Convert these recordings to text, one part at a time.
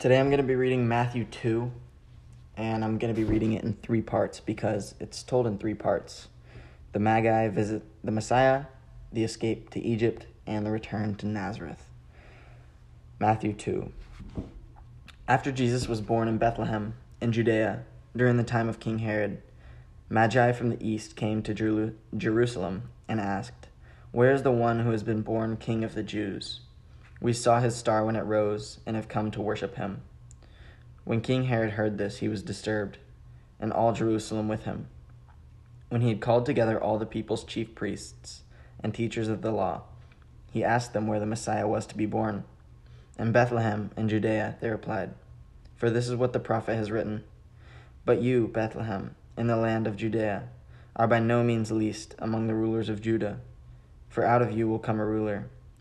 Today I'm going to be reading Matthew 2, and I'm going to be reading it in three parts because it's told in three parts the Magi visit the Messiah, the escape to Egypt, and the return to Nazareth. Matthew 2. After Jesus was born in Bethlehem, in Judea, during the time of King Herod, Magi from the east came to Jerusalem and asked, Where is the one who has been born King of the Jews? We saw his star when it rose and have come to worship him. When King Herod heard this, he was disturbed, and all Jerusalem with him. When he had called together all the people's chief priests and teachers of the law, he asked them where the Messiah was to be born. In Bethlehem in Judea, they replied, For this is what the prophet has written. But you, Bethlehem, in the land of Judea, are by no means least among the rulers of Judah, for out of you will come a ruler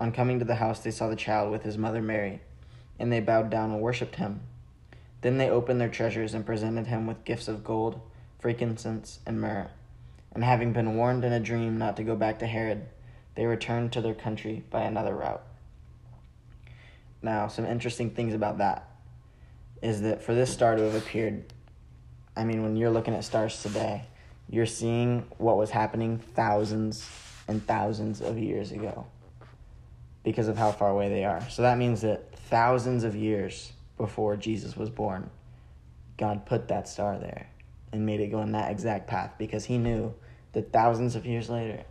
On coming to the house, they saw the child with his mother Mary, and they bowed down and worshipped him. Then they opened their treasures and presented him with gifts of gold, frankincense, and myrrh. And having been warned in a dream not to go back to Herod, they returned to their country by another route. Now, some interesting things about that is that for this star to have appeared, I mean, when you're looking at stars today, you're seeing what was happening thousands and thousands of years ago because of how far away they are. So that means that thousands of years before Jesus was born, God put that star there and made it go in that exact path because he knew that thousands of years later,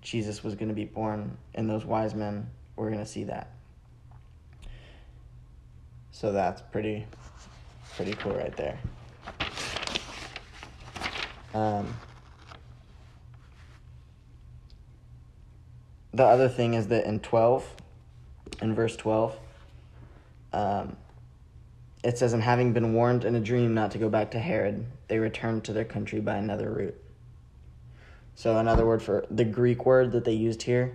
Jesus was going to be born and those wise men were going to see that. So that's pretty pretty cool right there. Um, the other thing is that in 12, in verse 12, um, it says, And having been warned in a dream not to go back to Herod, they returned to their country by another route. So, another word for the Greek word that they used here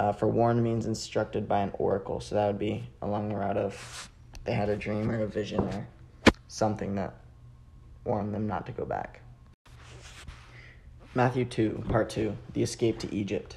uh, for warned means instructed by an oracle. So, that would be along the route of they had a dream or a vision or something that warned them not to go back. Matthew 2, part 2, the escape to Egypt.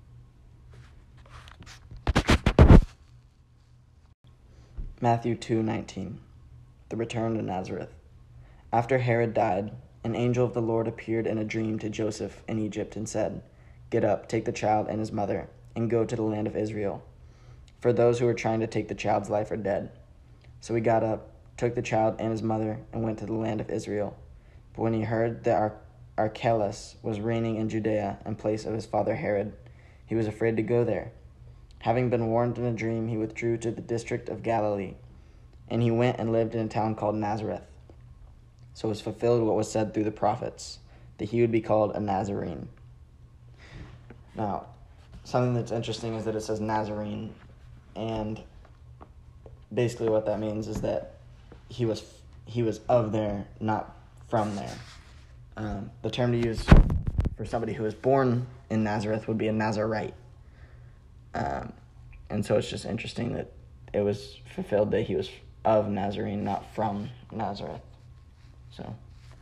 Matthew 2:19 The return to Nazareth. After Herod died, an angel of the Lord appeared in a dream to Joseph in Egypt and said, "Get up, take the child and his mother, and go to the land of Israel, for those who are trying to take the child's life are dead." So he got up, took the child and his mother, and went to the land of Israel. But when he heard that Ar- Archelaus was reigning in Judea in place of his father Herod, he was afraid to go there Having been warned in a dream, he withdrew to the district of Galilee, and he went and lived in a town called Nazareth. So it was fulfilled what was said through the prophets, that he would be called a Nazarene. Now, something that's interesting is that it says Nazarene, and basically what that means is that he was he was of there, not from there. Um, the term to use for somebody who was born in Nazareth would be a Nazarite. Um, and so it's just interesting that it was fulfilled that he was of Nazarene, not from Nazareth. So.